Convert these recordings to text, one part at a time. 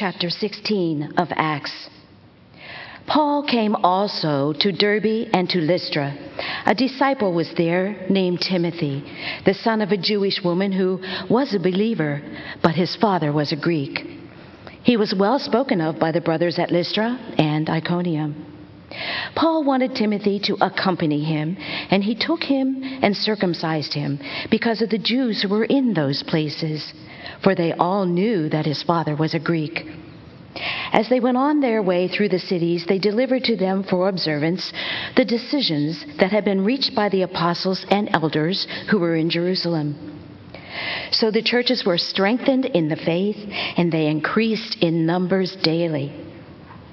chapter 16 of Acts. Paul came also to Derbe and to Lystra. A disciple was there named Timothy, the son of a Jewish woman who was a believer, but his father was a Greek. He was well spoken of by the brothers at Lystra and Iconium. Paul wanted Timothy to accompany him, and he took him and circumcised him because of the Jews who were in those places, for they all knew that his father was a Greek. As they went on their way through the cities, they delivered to them for observance the decisions that had been reached by the apostles and elders who were in Jerusalem. So the churches were strengthened in the faith, and they increased in numbers daily.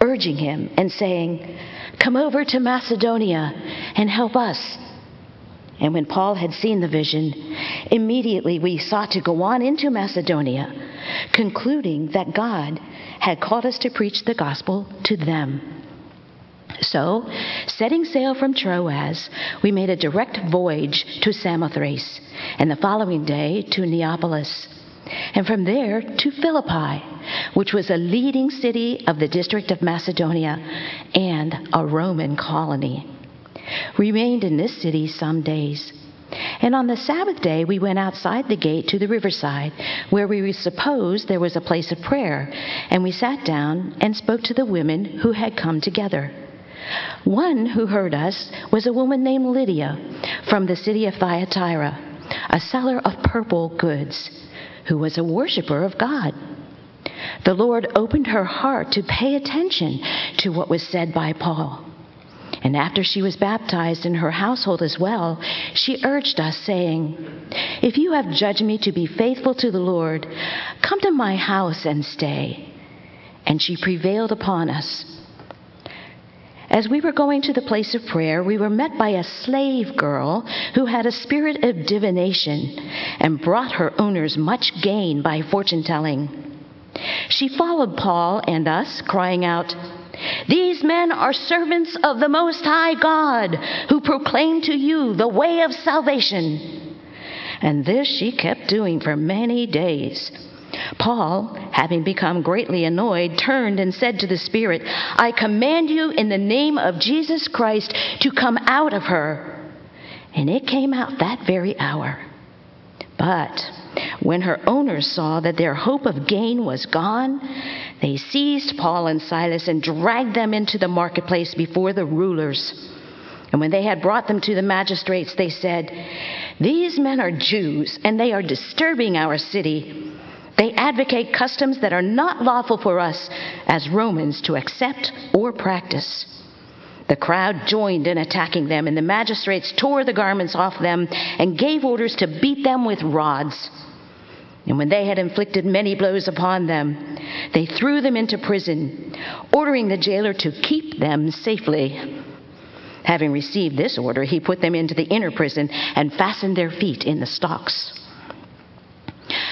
urging him and saying, Come over to Macedonia and help us. And when Paul had seen the vision, immediately we sought to go on into Macedonia, concluding that God had called us to preach the gospel to them. So, setting sail from Troas, we made a direct voyage to Samothrace, and the following day to Neapolis, and from there to Philippi, which was a leading city of the district of Macedonia and a Roman colony remained in this city some days. And on the Sabbath day, we went outside the gate to the riverside, where we supposed there was a place of prayer, and we sat down and spoke to the women who had come together. One who heard us was a woman named Lydia from the city of Thyatira, a seller of purple goods, who was a worshiper of God. The Lord opened her heart to pay attention to what was said by Paul. And after she was baptized in her household as well, she urged us, saying, If you have judged me to be faithful to the Lord, come to my house and stay. And she prevailed upon us. As we were going to the place of prayer, we were met by a slave girl who had a spirit of divination and brought her owners much gain by fortune telling. She followed Paul and us, crying out, these men are servants of the Most High God who proclaim to you the way of salvation. And this she kept doing for many days. Paul, having become greatly annoyed, turned and said to the Spirit, I command you in the name of Jesus Christ to come out of her. And it came out that very hour. But when her owners saw that their hope of gain was gone, they seized Paul and Silas and dragged them into the marketplace before the rulers. And when they had brought them to the magistrates, they said, These men are Jews, and they are disturbing our city. They advocate customs that are not lawful for us as Romans to accept or practice. The crowd joined in attacking them, and the magistrates tore the garments off them and gave orders to beat them with rods. And when they had inflicted many blows upon them, they threw them into prison, ordering the jailer to keep them safely. Having received this order, he put them into the inner prison and fastened their feet in the stocks.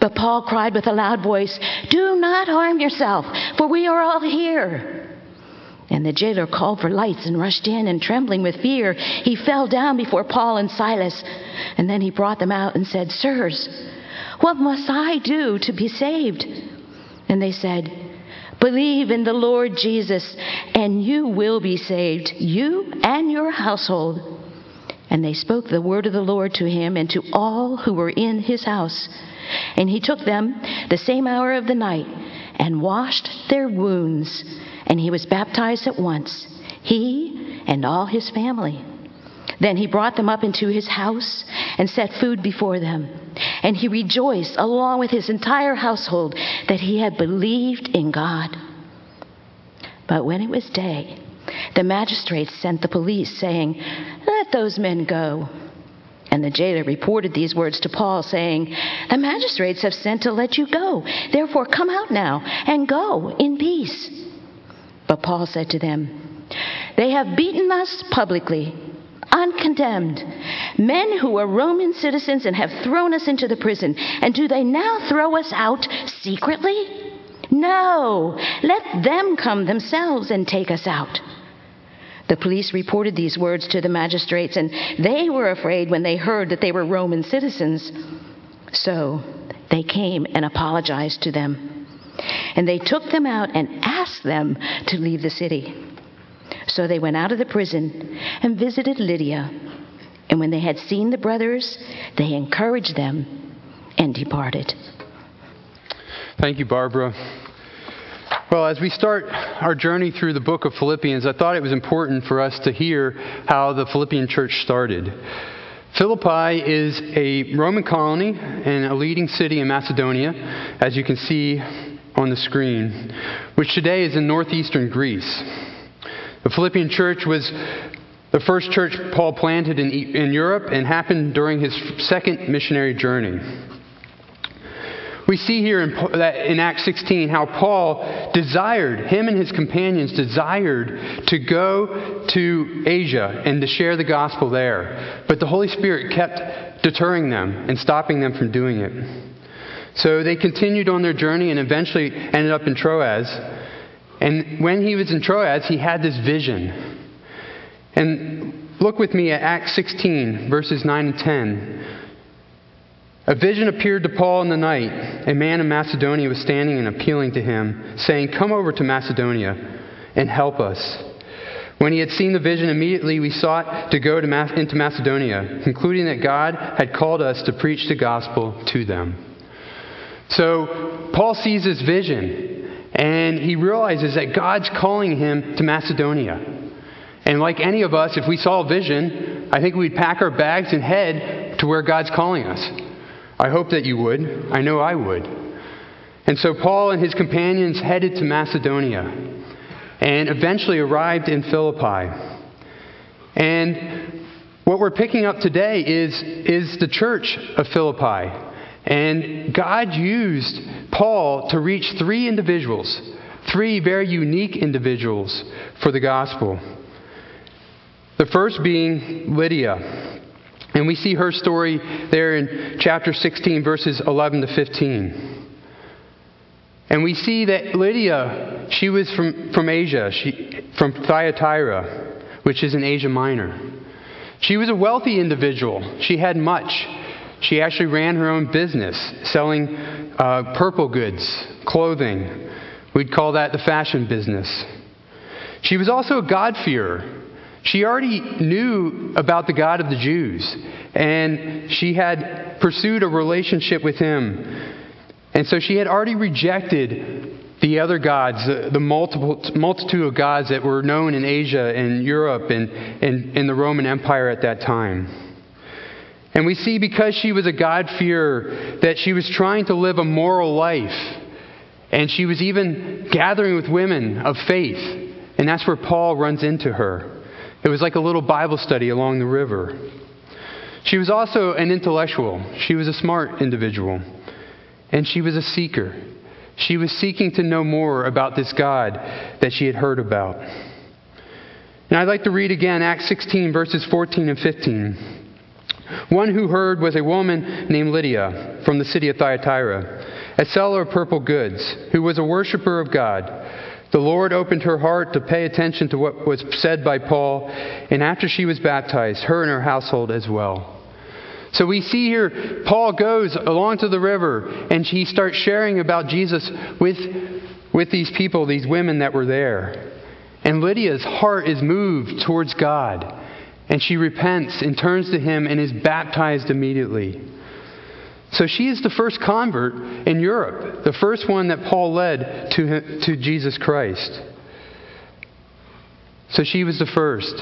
But Paul cried with a loud voice, Do not harm yourself, for we are all here. And the jailer called for lights and rushed in, and trembling with fear, he fell down before Paul and Silas. And then he brought them out and said, Sirs, what must I do to be saved? And they said, Believe in the Lord Jesus, and you will be saved, you and your household. And they spoke the word of the Lord to him and to all who were in his house. And he took them the same hour of the night and washed their wounds and he was baptized at once, he and all his family. Then he brought them up into his house and set food before them. And he rejoiced, along with his entire household, that he had believed in God. But when it was day, the magistrates sent the police, saying, Let those men go. And the jailer reported these words to Paul, saying, The magistrates have sent to let you go. Therefore, come out now and go in peace. But Paul said to them, They have beaten us publicly, uncondemned, men who are Roman citizens and have thrown us into the prison. And do they now throw us out secretly? No, let them come themselves and take us out. The police reported these words to the magistrates, and they were afraid when they heard that they were Roman citizens. So they came and apologized to them. And they took them out and asked them to leave the city. So they went out of the prison and visited Lydia. And when they had seen the brothers, they encouraged them and departed. Thank you, Barbara. Well, as we start our journey through the book of Philippians, I thought it was important for us to hear how the Philippian church started. Philippi is a Roman colony and a leading city in Macedonia, as you can see on the screen, which today is in northeastern Greece. The Philippian church was the first church Paul planted in, in Europe and happened during his second missionary journey. We see here in, in, Acts 16 how Paul desired, him and his companions desired to go to Asia and to share the gospel there. But the Holy Spirit kept deterring them and stopping them from doing it. So they continued on their journey and eventually ended up in Troas. And when he was in Troas, he had this vision. And look with me at Acts 16, verses 9 and 10. A vision appeared to Paul in the night. A man in Macedonia was standing and appealing to him, saying, Come over to Macedonia and help us. When he had seen the vision, immediately we sought to go to Ma- into Macedonia, concluding that God had called us to preach the gospel to them. So Paul sees this vision, and he realizes that God's calling him to Macedonia. And like any of us, if we saw a vision, I think we'd pack our bags and head to where God's calling us. I hope that you would. I know I would. And so Paul and his companions headed to Macedonia and eventually arrived in Philippi. And what we're picking up today is, is the church of Philippi. And God used Paul to reach three individuals, three very unique individuals for the gospel. The first being Lydia. And we see her story there in chapter 16, verses 11 to 15. And we see that Lydia, she was from, from Asia, she, from Thyatira, which is in Asia Minor. She was a wealthy individual. She had much. She actually ran her own business, selling uh, purple goods, clothing. We'd call that the fashion business. She was also a God-fearer. She already knew about the God of the Jews, and she had pursued a relationship with him. And so she had already rejected the other gods, the, the multiple, multitude of gods that were known in Asia and Europe and, and in the Roman Empire at that time. And we see because she was a God-fearer that she was trying to live a moral life. And she was even gathering with women of faith. And that's where Paul runs into her. It was like a little Bible study along the river. She was also an intellectual. She was a smart individual. And she was a seeker. She was seeking to know more about this God that she had heard about. And I'd like to read again Acts 16, verses 14 and 15. One who heard was a woman named Lydia from the city of Thyatira, a seller of purple goods, who was a worshiper of God. The Lord opened her heart to pay attention to what was said by Paul, and after she was baptized, her and her household as well. So we see here, Paul goes along to the river and he starts sharing about Jesus with, with these people, these women that were there. And Lydia's heart is moved towards God. And she repents and turns to him and is baptized immediately. So she is the first convert in Europe, the first one that Paul led to, to Jesus Christ. So she was the first.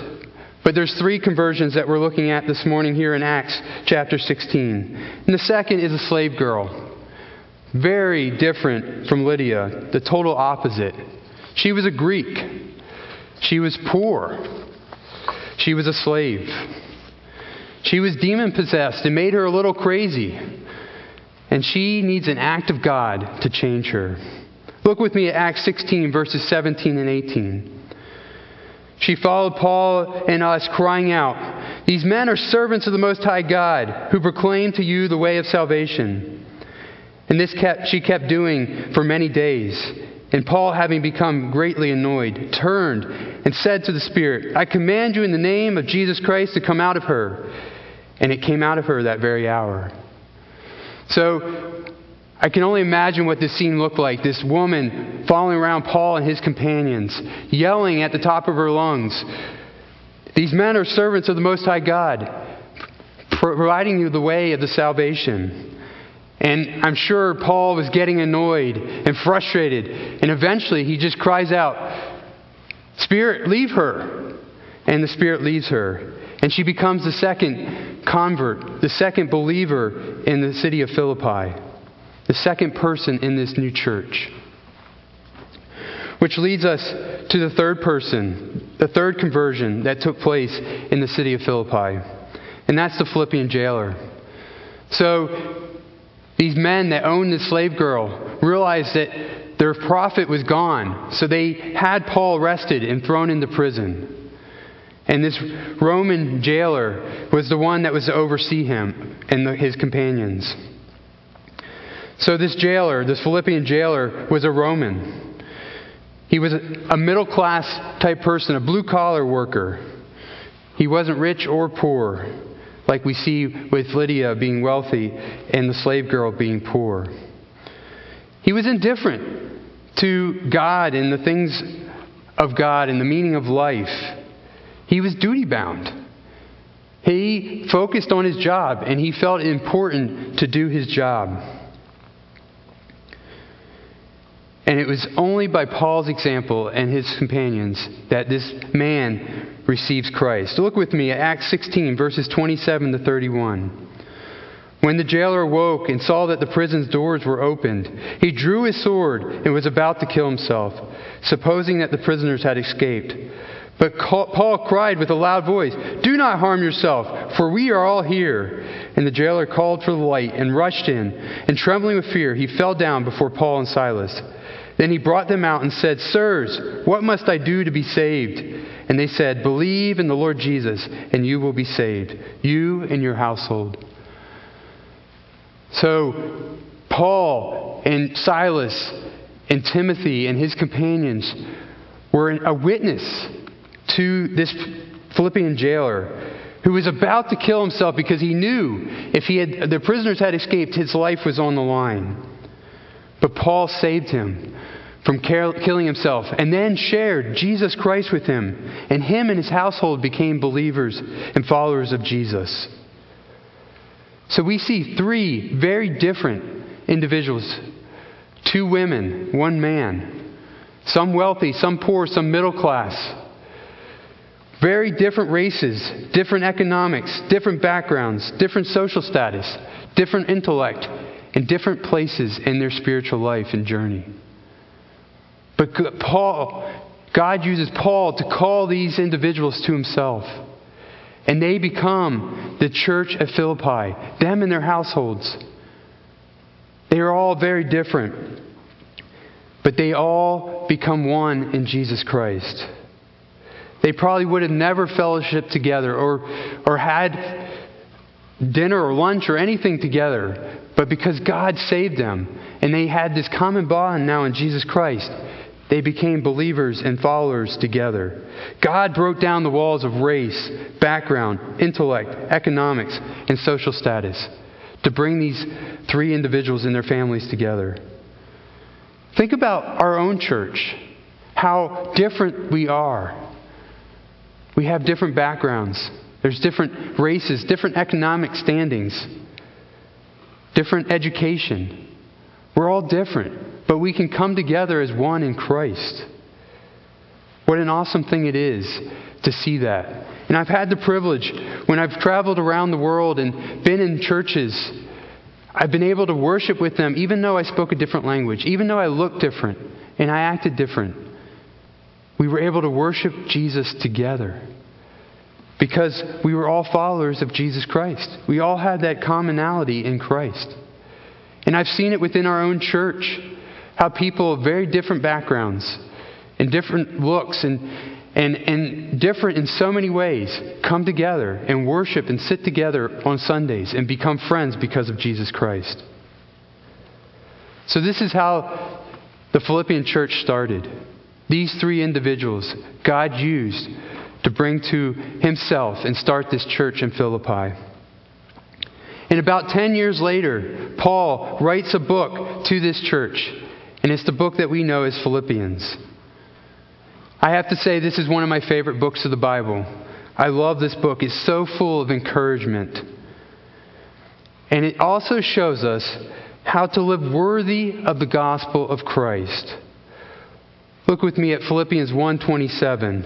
But there's three conversions that we're looking at this morning here in Acts chapter 16. And the second is a slave girl. Very different from Lydia, the total opposite. She was a Greek. She was poor. She was a slave. She was demon possessed and made her a little crazy. And she needs an act of God to change her. Look with me at Acts 16, verses 17 and 18. She followed Paul and us, crying out, These men are servants of the Most High God, who proclaim to you the way of salvation. And this kept, she kept doing for many days. And Paul, having become greatly annoyed, turned and said to the Spirit, I command you in the name of Jesus Christ to come out of her. And it came out of her that very hour. So I can only imagine what this scene looked like. This woman following around Paul and his companions, yelling at the top of her lungs, These men are servants of the Most High God, providing you the way of the salvation. And I'm sure Paul was getting annoyed and frustrated. And eventually he just cries out, Spirit, leave her. And the Spirit leaves her. And she becomes the second convert, the second believer in the city of Philippi, the second person in this new church. Which leads us to the third person, the third conversion that took place in the city of Philippi. And that's the Philippian jailer. So these men that owned the slave girl realized that their profit was gone, so they had Paul arrested and thrown into prison. And this Roman jailer was the one that was to oversee him and the, his companions. So, this jailer, this Philippian jailer, was a Roman. He was a middle class type person, a blue collar worker. He wasn't rich or poor like we see with Lydia being wealthy and the slave girl being poor. He was indifferent to God and the things of God and the meaning of life. He was duty bound. He focused on his job and he felt important to do his job. And it was only by Paul's example and his companions that this man receives Christ. Look with me at Acts 16, verses 27 to 31. When the jailer awoke and saw that the prison's doors were opened, he drew his sword and was about to kill himself, supposing that the prisoners had escaped. But Paul cried with a loud voice, Do not harm yourself, for we are all here. And the jailer called for the light and rushed in, and trembling with fear, he fell down before Paul and Silas. Then he brought them out and said, Sirs, what must I do to be saved? And they said, Believe in the Lord Jesus, and you will be saved, you and your household. So, Paul and Silas and Timothy and his companions were a witness to this Philippian jailer who was about to kill himself because he knew if he had, the prisoners had escaped, his life was on the line. But Paul saved him from killing himself and then shared Jesus Christ with him. And him and his household became believers and followers of Jesus. So we see three very different individuals two women, one man, some wealthy, some poor, some middle class. Very different races, different economics, different backgrounds, different social status, different intellect, and different places in their spiritual life and journey. But Paul, God uses Paul to call these individuals to himself. And they become the church at Philippi, them and their households. They are all very different, but they all become one in Jesus Christ. They probably would have never fellowshiped together or, or had dinner or lunch or anything together, but because God saved them and they had this common bond now in Jesus Christ, they became believers and followers together. God broke down the walls of race, background, intellect, economics, and social status to bring these three individuals and their families together. Think about our own church, how different we are. We have different backgrounds, there's different races, different economic standings, different education. We're all different but we can come together as one in Christ. What an awesome thing it is to see that. And I've had the privilege, when I've traveled around the world and been in churches, I've been able to worship with them even though I spoke a different language, even though I looked different and I acted different. We were able to worship Jesus together because we were all followers of Jesus Christ. We all had that commonality in Christ. And I've seen it within our own church how people of very different backgrounds and different looks and, and, and different in so many ways come together and worship and sit together on Sundays and become friends because of Jesus Christ. So, this is how the Philippian church started. These three individuals God used to bring to himself and start this church in Philippi. And about 10 years later, Paul writes a book to this church, and it's the book that we know as Philippians. I have to say, this is one of my favorite books of the Bible. I love this book. It's so full of encouragement. And it also shows us how to live worthy of the gospel of Christ. Look with me at Philippians 1:27.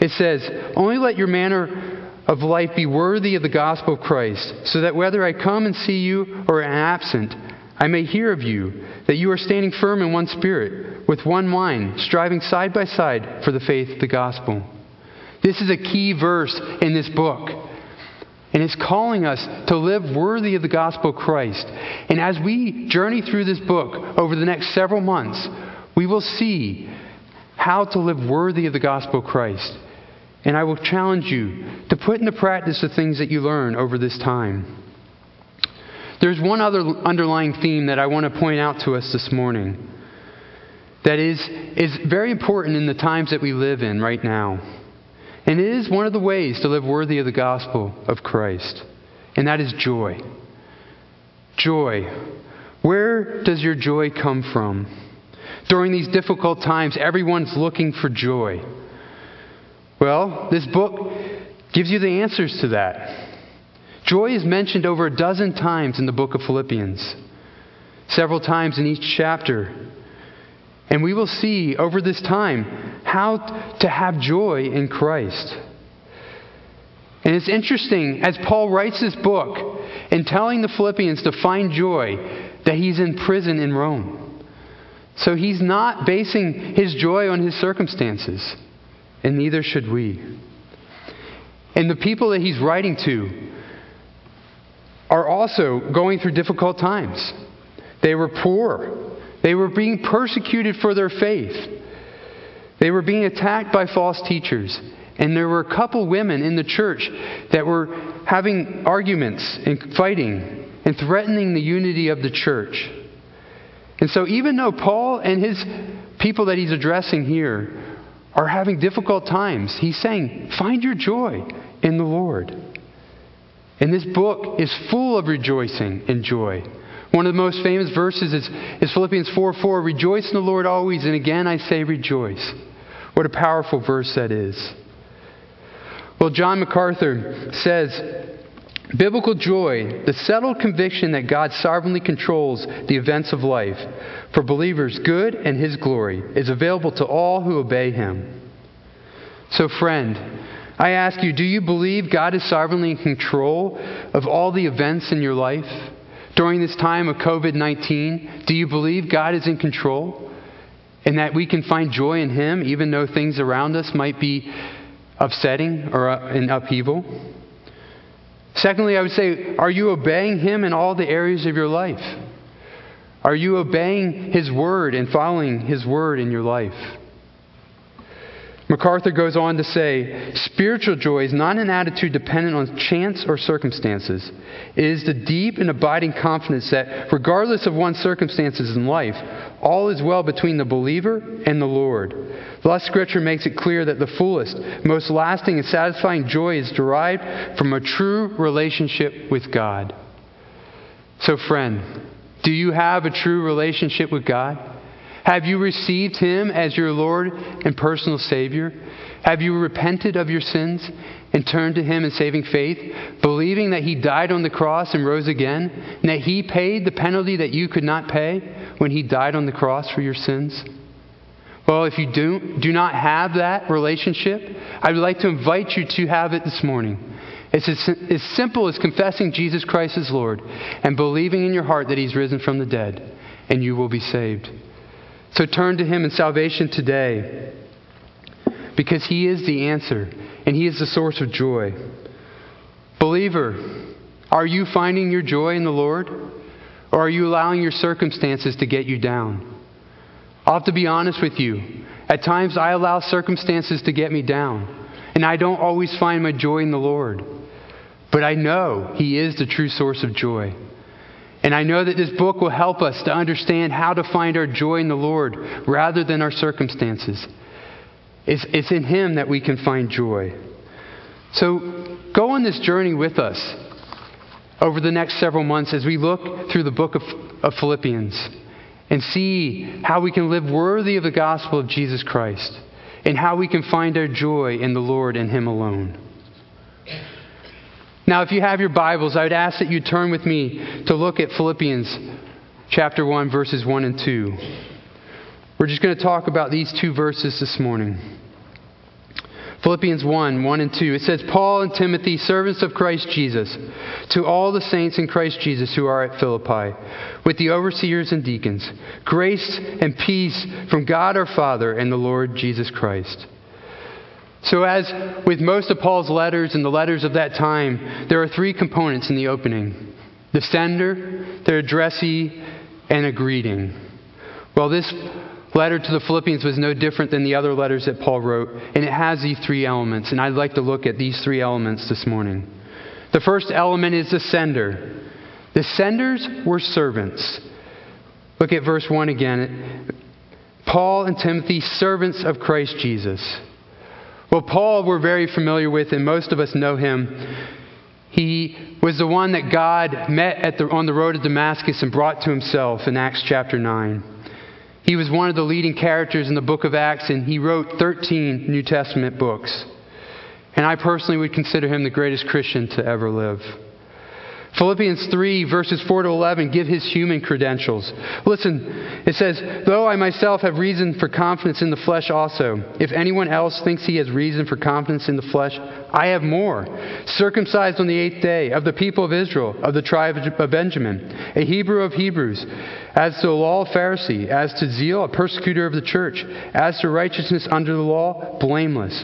It says, "Only let your manner of life be worthy of the gospel of Christ, so that whether I come and see you or am absent, I may hear of you that you are standing firm in one spirit, with one mind, striving side by side for the faith of the gospel." This is a key verse in this book. And it's calling us to live worthy of the gospel of Christ. And as we journey through this book over the next several months, we will see how to live worthy of the gospel of Christ. And I will challenge you to put into practice the things that you learn over this time. There's one other underlying theme that I want to point out to us this morning that is, is very important in the times that we live in right now. And it is one of the ways to live worthy of the gospel of Christ, and that is joy. Joy. Where does your joy come from? During these difficult times, everyone's looking for joy. Well, this book gives you the answers to that. Joy is mentioned over a dozen times in the book of Philippians, several times in each chapter. And we will see over this time how to have joy in Christ. And it's interesting, as Paul writes this book and telling the Philippians to find joy, that he's in prison in Rome. So he's not basing his joy on his circumstances, and neither should we. And the people that he's writing to are also going through difficult times. They were poor, they were being persecuted for their faith, they were being attacked by false teachers. And there were a couple women in the church that were having arguments and fighting and threatening the unity of the church. And so, even though Paul and his people that he's addressing here are having difficult times, he's saying, find your joy in the Lord. And this book is full of rejoicing and joy. One of the most famous verses is, is Philippians 4 4. Rejoice in the Lord always, and again I say rejoice. What a powerful verse that is. Well, John MacArthur says Biblical joy, the settled conviction that God sovereignly controls the events of life for believers' good and His glory, is available to all who obey Him. So, friend, I ask you, do you believe God is sovereignly in control of all the events in your life? During this time of COVID 19, do you believe God is in control and that we can find joy in Him even though things around us might be upsetting or uh, in upheaval? Secondly, I would say, are you obeying Him in all the areas of your life? Are you obeying His word and following His word in your life? MacArthur goes on to say spiritual joy is not an attitude dependent on chance or circumstances. It is the deep and abiding confidence that, regardless of one's circumstances in life, all is well between the believer and the Lord. Thus, Scripture makes it clear that the fullest, most lasting, and satisfying joy is derived from a true relationship with God. So, friend, do you have a true relationship with God? Have you received Him as your Lord and personal Savior? Have you repented of your sins and turned to Him in saving faith, believing that He died on the cross and rose again, and that He paid the penalty that you could not pay when He died on the cross for your sins? Well, if you do, do not have that relationship, I would like to invite you to have it this morning. It's as, as simple as confessing Jesus Christ as Lord and believing in your heart that He's risen from the dead, and you will be saved. So turn to Him in salvation today because He is the answer and He is the source of joy. Believer, are you finding your joy in the Lord? Or are you allowing your circumstances to get you down? I'll have to be honest with you. At times, I allow circumstances to get me down, and I don't always find my joy in the Lord. But I know He is the true source of joy. And I know that this book will help us to understand how to find our joy in the Lord rather than our circumstances. It's, it's in Him that we can find joy. So go on this journey with us over the next several months as we look through the book of, of Philippians and see how we can live worthy of the gospel of Jesus Christ and how we can find our joy in the Lord and Him alone. Now, if you have your Bibles, I would ask that you turn with me to look at Philippians chapter 1, verses 1 and 2. We're just going to talk about these two verses this morning. Philippians 1 1 and 2. It says, Paul and Timothy, servants of Christ Jesus, to all the saints in Christ Jesus who are at Philippi, with the overseers and deacons, grace and peace from God our Father and the Lord Jesus Christ. So, as with most of Paul's letters and the letters of that time, there are three components in the opening the sender, their addressee, and a greeting. Well, this letter to the Philippians was no different than the other letters that Paul wrote, and it has these three elements. And I'd like to look at these three elements this morning. The first element is the sender. The senders were servants. Look at verse 1 again. Paul and Timothy, servants of Christ Jesus. Well, Paul, we're very familiar with, and most of us know him. He was the one that God met the, on the road to Damascus and brought to himself in Acts chapter 9. He was one of the leading characters in the book of Acts, and he wrote 13 New Testament books. And I personally would consider him the greatest Christian to ever live. Philippians 3, verses 4 to 11, give his human credentials. Listen, it says, Though I myself have reason for confidence in the flesh also, if anyone else thinks he has reason for confidence in the flesh, I have more. Circumcised on the eighth day, of the people of Israel, of the tribe of Benjamin, a Hebrew of Hebrews, as to the law, a Pharisee, as to zeal, a persecutor of the church, as to righteousness under the law, blameless.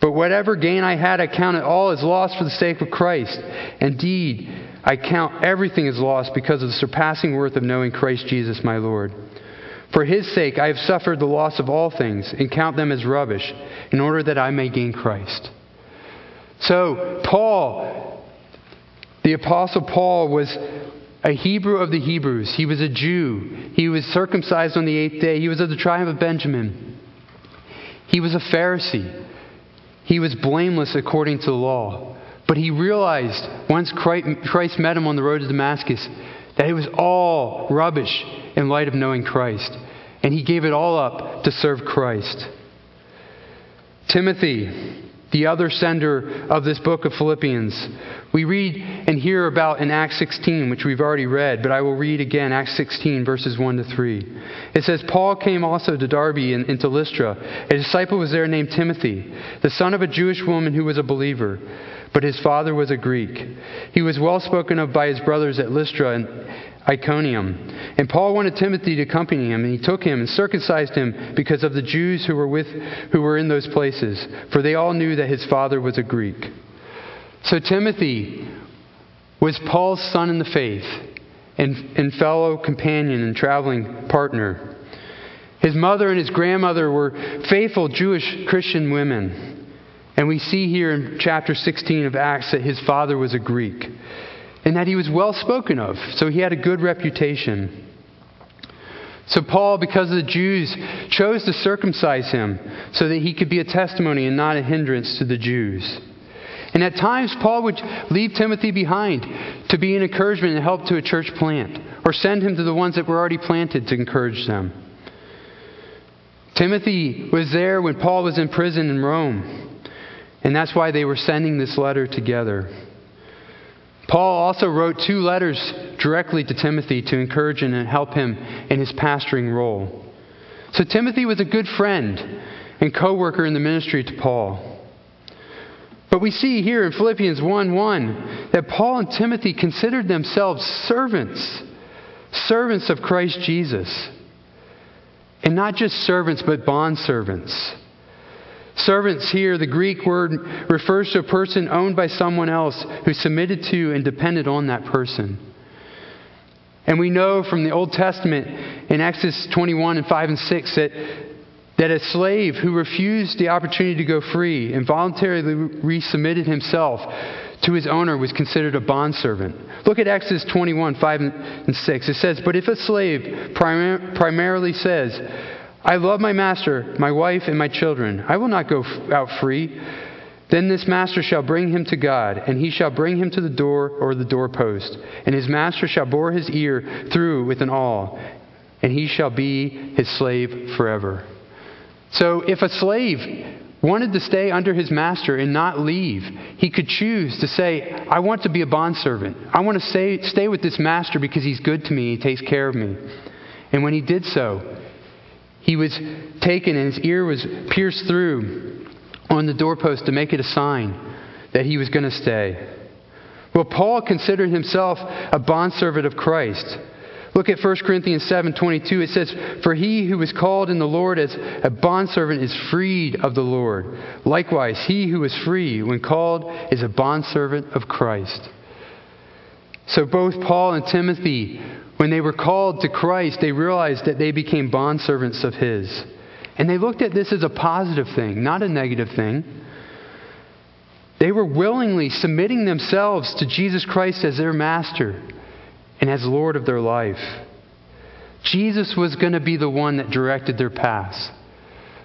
But whatever gain I had, I count it all as loss for the sake of Christ. Indeed, I count everything as loss because of the surpassing worth of knowing Christ Jesus my Lord. For his sake I have suffered the loss of all things and count them as rubbish, in order that I may gain Christ. So, Paul, the Apostle Paul, was a Hebrew of the Hebrews. He was a Jew. He was circumcised on the eighth day. He was of the tribe of Benjamin. He was a Pharisee. He was blameless according to the law. But he realized once Christ met him on the road to Damascus that it was all rubbish in light of knowing Christ. And he gave it all up to serve Christ. Timothy, the other sender of this book of Philippians. We read and hear about in Acts 16, which we've already read, but I will read again Acts 16, verses 1 to 3. It says, Paul came also to Derbe and, and to Lystra. A disciple was there named Timothy, the son of a Jewish woman who was a believer, but his father was a Greek. He was well spoken of by his brothers at Lystra and Iconium. And Paul wanted Timothy to accompany him, and he took him and circumcised him because of the Jews who were with who were in those places, for they all knew that his father was a Greek. So Timothy was Paul's son in the faith and, and fellow companion and traveling partner. His mother and his grandmother were faithful Jewish Christian women. And we see here in chapter 16 of Acts that his father was a Greek and that he was well spoken of, so he had a good reputation. So, Paul, because of the Jews, chose to circumcise him so that he could be a testimony and not a hindrance to the Jews. And at times, Paul would leave Timothy behind to be an encouragement and help to a church plant, or send him to the ones that were already planted to encourage them. Timothy was there when Paul was in prison in Rome, and that's why they were sending this letter together. Paul also wrote two letters directly to Timothy to encourage and help him in his pastoring role. So Timothy was a good friend and co worker in the ministry to Paul. But we see here in Philippians 1 1 that Paul and Timothy considered themselves servants, servants of Christ Jesus. And not just servants, but bond servants. Here, the Greek word refers to a person owned by someone else who submitted to and depended on that person. And we know from the Old Testament in Exodus 21 and 5 and 6 that that a slave who refused the opportunity to go free and voluntarily resubmitted himself to his owner was considered a bondservant. Look at Exodus 21, 5 and 6. It says, But if a slave prim- primarily says, I love my master, my wife, and my children, I will not go f- out free. Then this master shall bring him to God, and he shall bring him to the door or the doorpost. And his master shall bore his ear through with an awl, and he shall be his slave forever. So if a slave wanted to stay under his master and not leave, he could choose to say, I want to be a bondservant. I want to stay, stay with this master because he's good to me, he takes care of me. And when he did so, he was taken and his ear was pierced through on the doorpost to make it a sign that he was going to stay. Well, Paul considered himself a bondservant of Christ. Look at 1 Corinthians 7:22. It says, "For he who is called in the Lord as a bondservant is freed of the Lord. Likewise, he who is free when called is a bondservant of Christ." So both Paul and Timothy, when they were called to Christ, they realized that they became bondservants of his. And they looked at this as a positive thing, not a negative thing. They were willingly submitting themselves to Jesus Christ as their master and as Lord of their life. Jesus was going to be the one that directed their paths.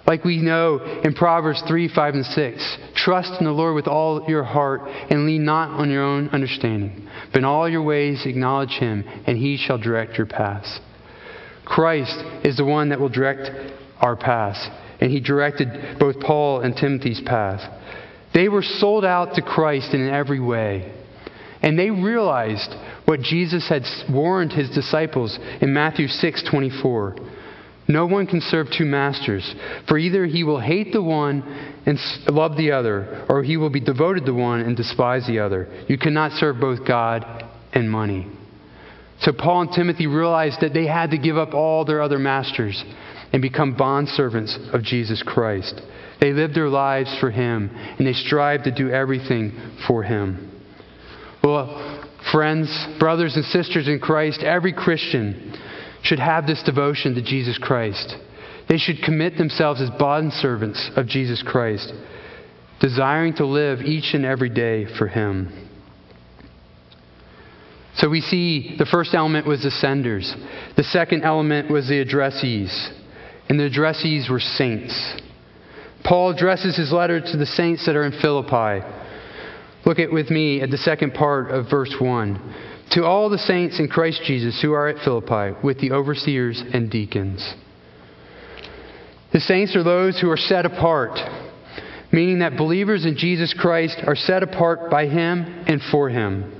Like we know in Proverbs 3, 5, and 6 trust in the Lord with all your heart and lean not on your own understanding. But in all your ways acknowledge him, and he shall direct your paths. Christ is the one that will direct our paths, and he directed both Paul and Timothy's path. They were sold out to Christ in every way. And they realized what Jesus had warned his disciples in Matthew 6:24. No one can serve two masters, for either he will hate the one and love the other, or he will be devoted to one and despise the other. You cannot serve both God and money. So Paul and Timothy realized that they had to give up all their other masters and become bondservants of Jesus Christ. They lived their lives for him, and they strived to do everything for him. Well, friends, brothers, and sisters in Christ, every Christian should have this devotion to Jesus Christ. They should commit themselves as bond servants of Jesus Christ, desiring to live each and every day for Him. So we see the first element was the senders, the second element was the addressees, and the addressees were saints. Paul addresses his letter to the saints that are in Philippi. Look at with me at the second part of verse 1. To all the saints in Christ Jesus who are at Philippi, with the overseers and deacons. The saints are those who are set apart, meaning that believers in Jesus Christ are set apart by Him and for Him.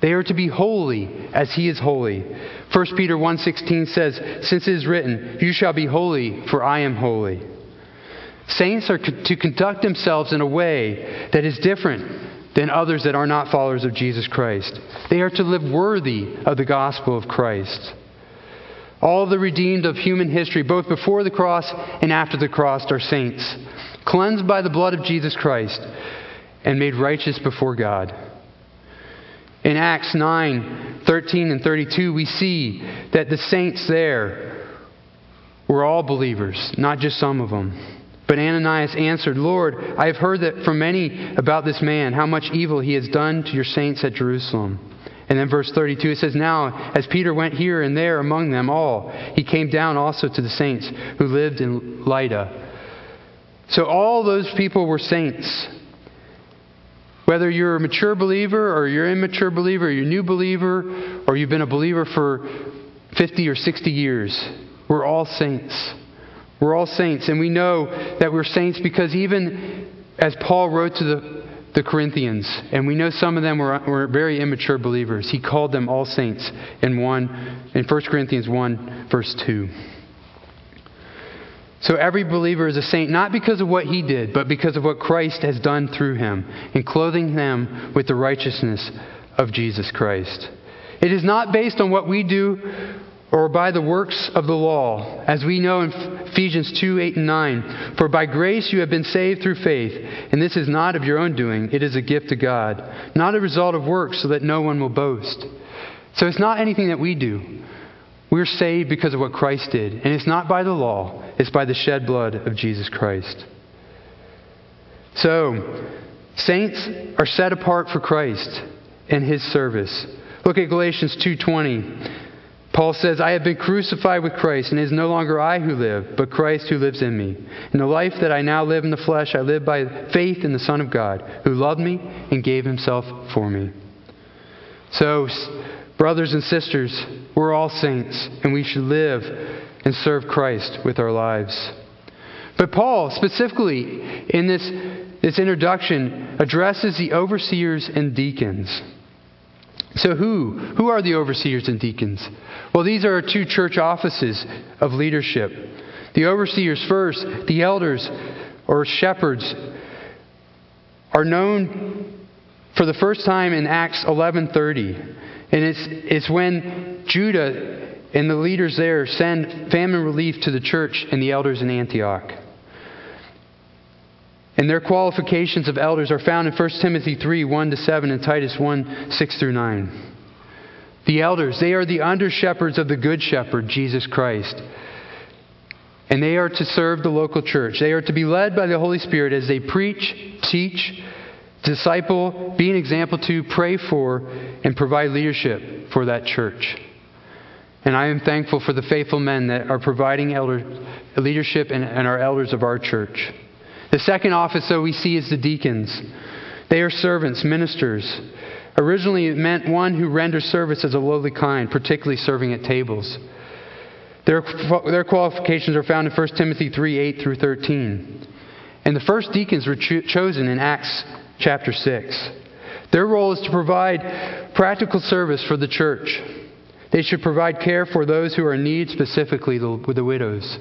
They are to be holy as He is holy. 1 Peter 1:16 says, "Since it is written, you shall be holy, for I am holy." Saints are to conduct themselves in a way that is different than others that are not followers of Jesus Christ. They are to live worthy of the gospel of Christ. All the redeemed of human history, both before the cross and after the cross, are saints, cleansed by the blood of Jesus Christ and made righteous before God. In Acts 9 13 and 32, we see that the saints there were all believers, not just some of them. But Ananias answered, Lord, I have heard that from many about this man, how much evil he has done to your saints at Jerusalem. And then verse 32, it says, Now, as Peter went here and there among them all, he came down also to the saints who lived in Lydda. So all those people were saints. Whether you're a mature believer or you're an immature believer, or you're a new believer, or you've been a believer for 50 or 60 years, we're all saints. We're all saints, and we know that we're saints because even as Paul wrote to the, the Corinthians, and we know some of them were, were very immature believers, he called them all saints in one in 1 Corinthians 1, verse 2. So every believer is a saint not because of what he did, but because of what Christ has done through him in clothing them with the righteousness of Jesus Christ. It is not based on what we do or by the works of the law, as we know in Ephesians 2 8 and 9. For by grace you have been saved through faith, and this is not of your own doing, it is a gift of God, not a result of works, so that no one will boast. So it's not anything that we do. We're saved because of what Christ did, and it's not by the law, it's by the shed blood of Jesus Christ. So, saints are set apart for Christ and his service. Look at Galatians 2:20. Paul says, I have been crucified with Christ, and it is no longer I who live, but Christ who lives in me. In the life that I now live in the flesh, I live by faith in the Son of God, who loved me and gave himself for me. So, brothers and sisters, we're all saints, and we should live and serve Christ with our lives. But Paul, specifically in this, this introduction, addresses the overseers and deacons. So, who? Who are the overseers and deacons? Well, these are two church offices of leadership. The overseers first, the elders or shepherds are known for the first time in Acts 11:30. And it's, it's when Judah and the leaders there send famine relief to the church and the elders in Antioch. And their qualifications of elders are found in 1 Timothy 3 1 to 7 and Titus 1 6 through 9. The elders, they are the under shepherds of the good shepherd, Jesus Christ. And they are to serve the local church. They are to be led by the Holy Spirit as they preach, teach, disciple, be an example to, pray for, and provide leadership for that church. And I am thankful for the faithful men that are providing elder, leadership and, and our elders of our church. The second office, though, we see is the deacons. They are servants, ministers. Originally, it meant one who renders service as a lowly kind, particularly serving at tables. Their, their qualifications are found in 1 Timothy 3 8 through 13. And the first deacons were cho- chosen in Acts chapter 6. Their role is to provide practical service for the church. They should provide care for those who are in need, specifically the, the widows.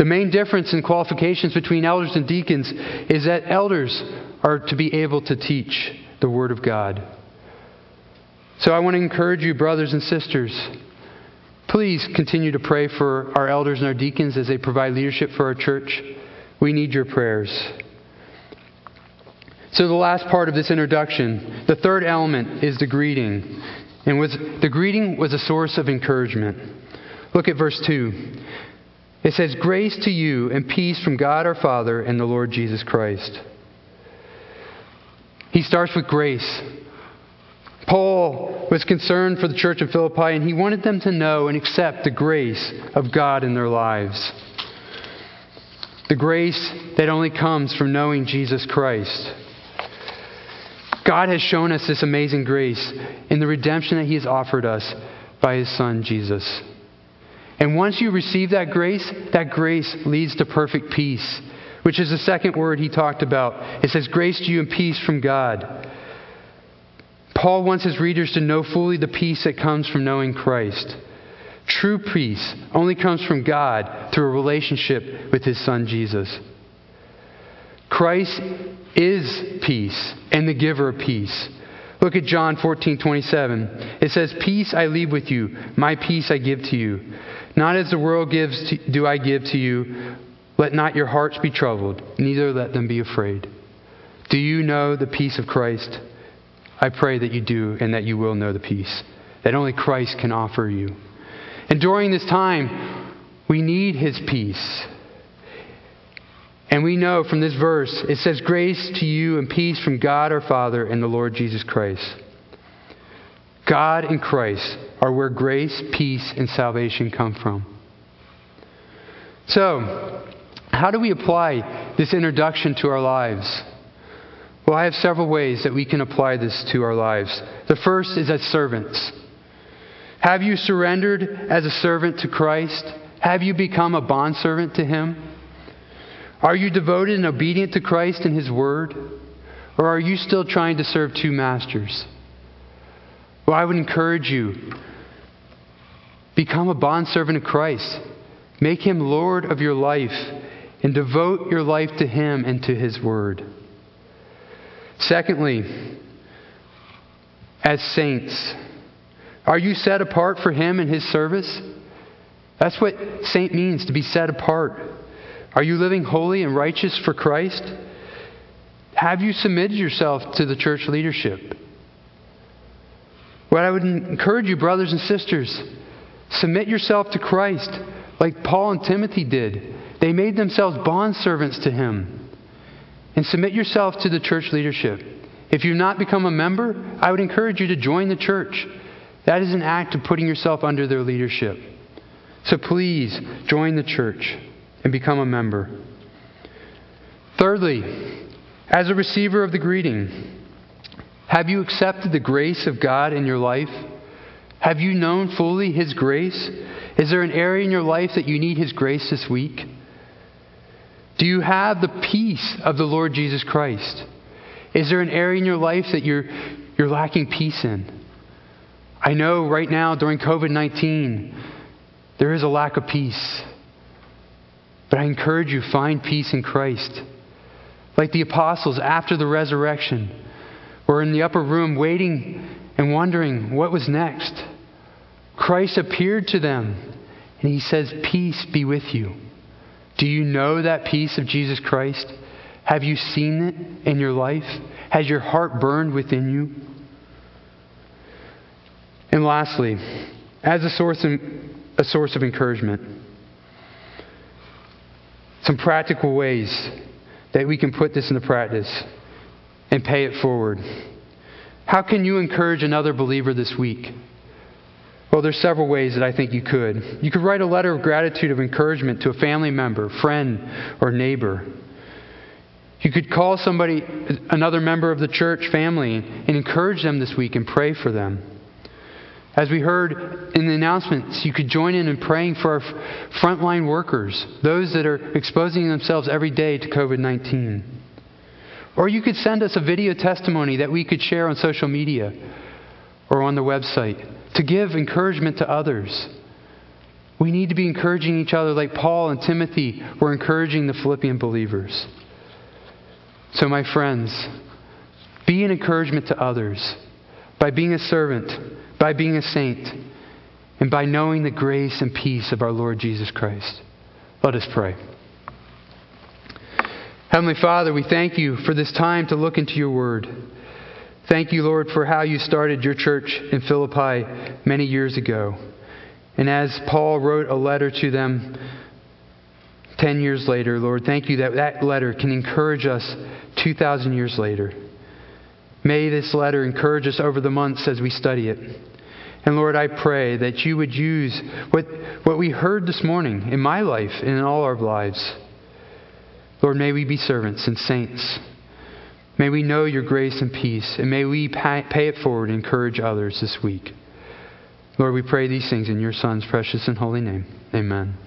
The main difference in qualifications between elders and deacons is that elders are to be able to teach the Word of God. So I want to encourage you, brothers and sisters, please continue to pray for our elders and our deacons as they provide leadership for our church. We need your prayers. So, the last part of this introduction, the third element is the greeting. And was, the greeting was a source of encouragement. Look at verse 2. It says, Grace to you and peace from God our Father and the Lord Jesus Christ. He starts with grace. Paul was concerned for the church of Philippi, and he wanted them to know and accept the grace of God in their lives. The grace that only comes from knowing Jesus Christ. God has shown us this amazing grace in the redemption that He has offered us by His Son, Jesus. And once you receive that grace, that grace leads to perfect peace, which is the second word he talked about. It says, Grace to you and peace from God. Paul wants his readers to know fully the peace that comes from knowing Christ. True peace only comes from God through a relationship with his Son Jesus. Christ is peace and the giver of peace. Look at John 14, 27. It says, Peace I leave with you, my peace I give to you. Not as the world gives to, do I give to you. Let not your hearts be troubled, neither let them be afraid. Do you know the peace of Christ? I pray that you do and that you will know the peace that only Christ can offer you. And during this time, we need his peace. And we know from this verse, it says, Grace to you and peace from God our Father and the Lord Jesus Christ. God and Christ are where grace, peace, and salvation come from. So, how do we apply this introduction to our lives? Well, I have several ways that we can apply this to our lives. The first is as servants. Have you surrendered as a servant to Christ? Have you become a bondservant to Him? Are you devoted and obedient to Christ and His Word? Or are you still trying to serve two masters? Well, I would encourage you become a bondservant of Christ. Make him Lord of your life and devote your life to him and to his word. Secondly, as saints, are you set apart for him and his service? That's what saint means to be set apart. Are you living holy and righteous for Christ? Have you submitted yourself to the church leadership? What I would encourage you, brothers and sisters, submit yourself to Christ like Paul and Timothy did. They made themselves bondservants to him. And submit yourself to the church leadership. If you've not become a member, I would encourage you to join the church. That is an act of putting yourself under their leadership. So please join the church and become a member. Thirdly, as a receiver of the greeting, have you accepted the grace of God in your life? Have you known fully His grace? Is there an area in your life that you need His grace this week? Do you have the peace of the Lord Jesus Christ? Is there an area in your life that you're, you're lacking peace in? I know right now during COVID 19, there is a lack of peace. But I encourage you, find peace in Christ. Like the apostles after the resurrection, were in the upper room waiting and wondering what was next. Christ appeared to them and he says, Peace be with you. Do you know that peace of Jesus Christ? Have you seen it in your life? Has your heart burned within you? And lastly, as a source of, a source of encouragement, some practical ways that we can put this into practice and pay it forward. How can you encourage another believer this week? Well, there's several ways that I think you could. You could write a letter of gratitude of encouragement to a family member, friend, or neighbor. You could call somebody, another member of the church family, and encourage them this week and pray for them. As we heard in the announcements, you could join in in praying for our frontline workers, those that are exposing themselves every day to COVID 19. Or you could send us a video testimony that we could share on social media or on the website to give encouragement to others. We need to be encouraging each other like Paul and Timothy were encouraging the Philippian believers. So, my friends, be an encouragement to others by being a servant by being a saint, and by knowing the grace and peace of our Lord Jesus Christ. Let us pray. Heavenly Father, we thank you for this time to look into your word. Thank you, Lord, for how you started your church in Philippi many years ago. And as Paul wrote a letter to them 10 years later, Lord, thank you that that letter can encourage us 2,000 years later. May this letter encourage us over the months as we study it. And Lord, I pray that you would use what, what we heard this morning in my life and in all our lives. Lord, may we be servants and saints. May we know your grace and peace, and may we pay it forward and encourage others this week. Lord, we pray these things in your Son's precious and holy name. Amen.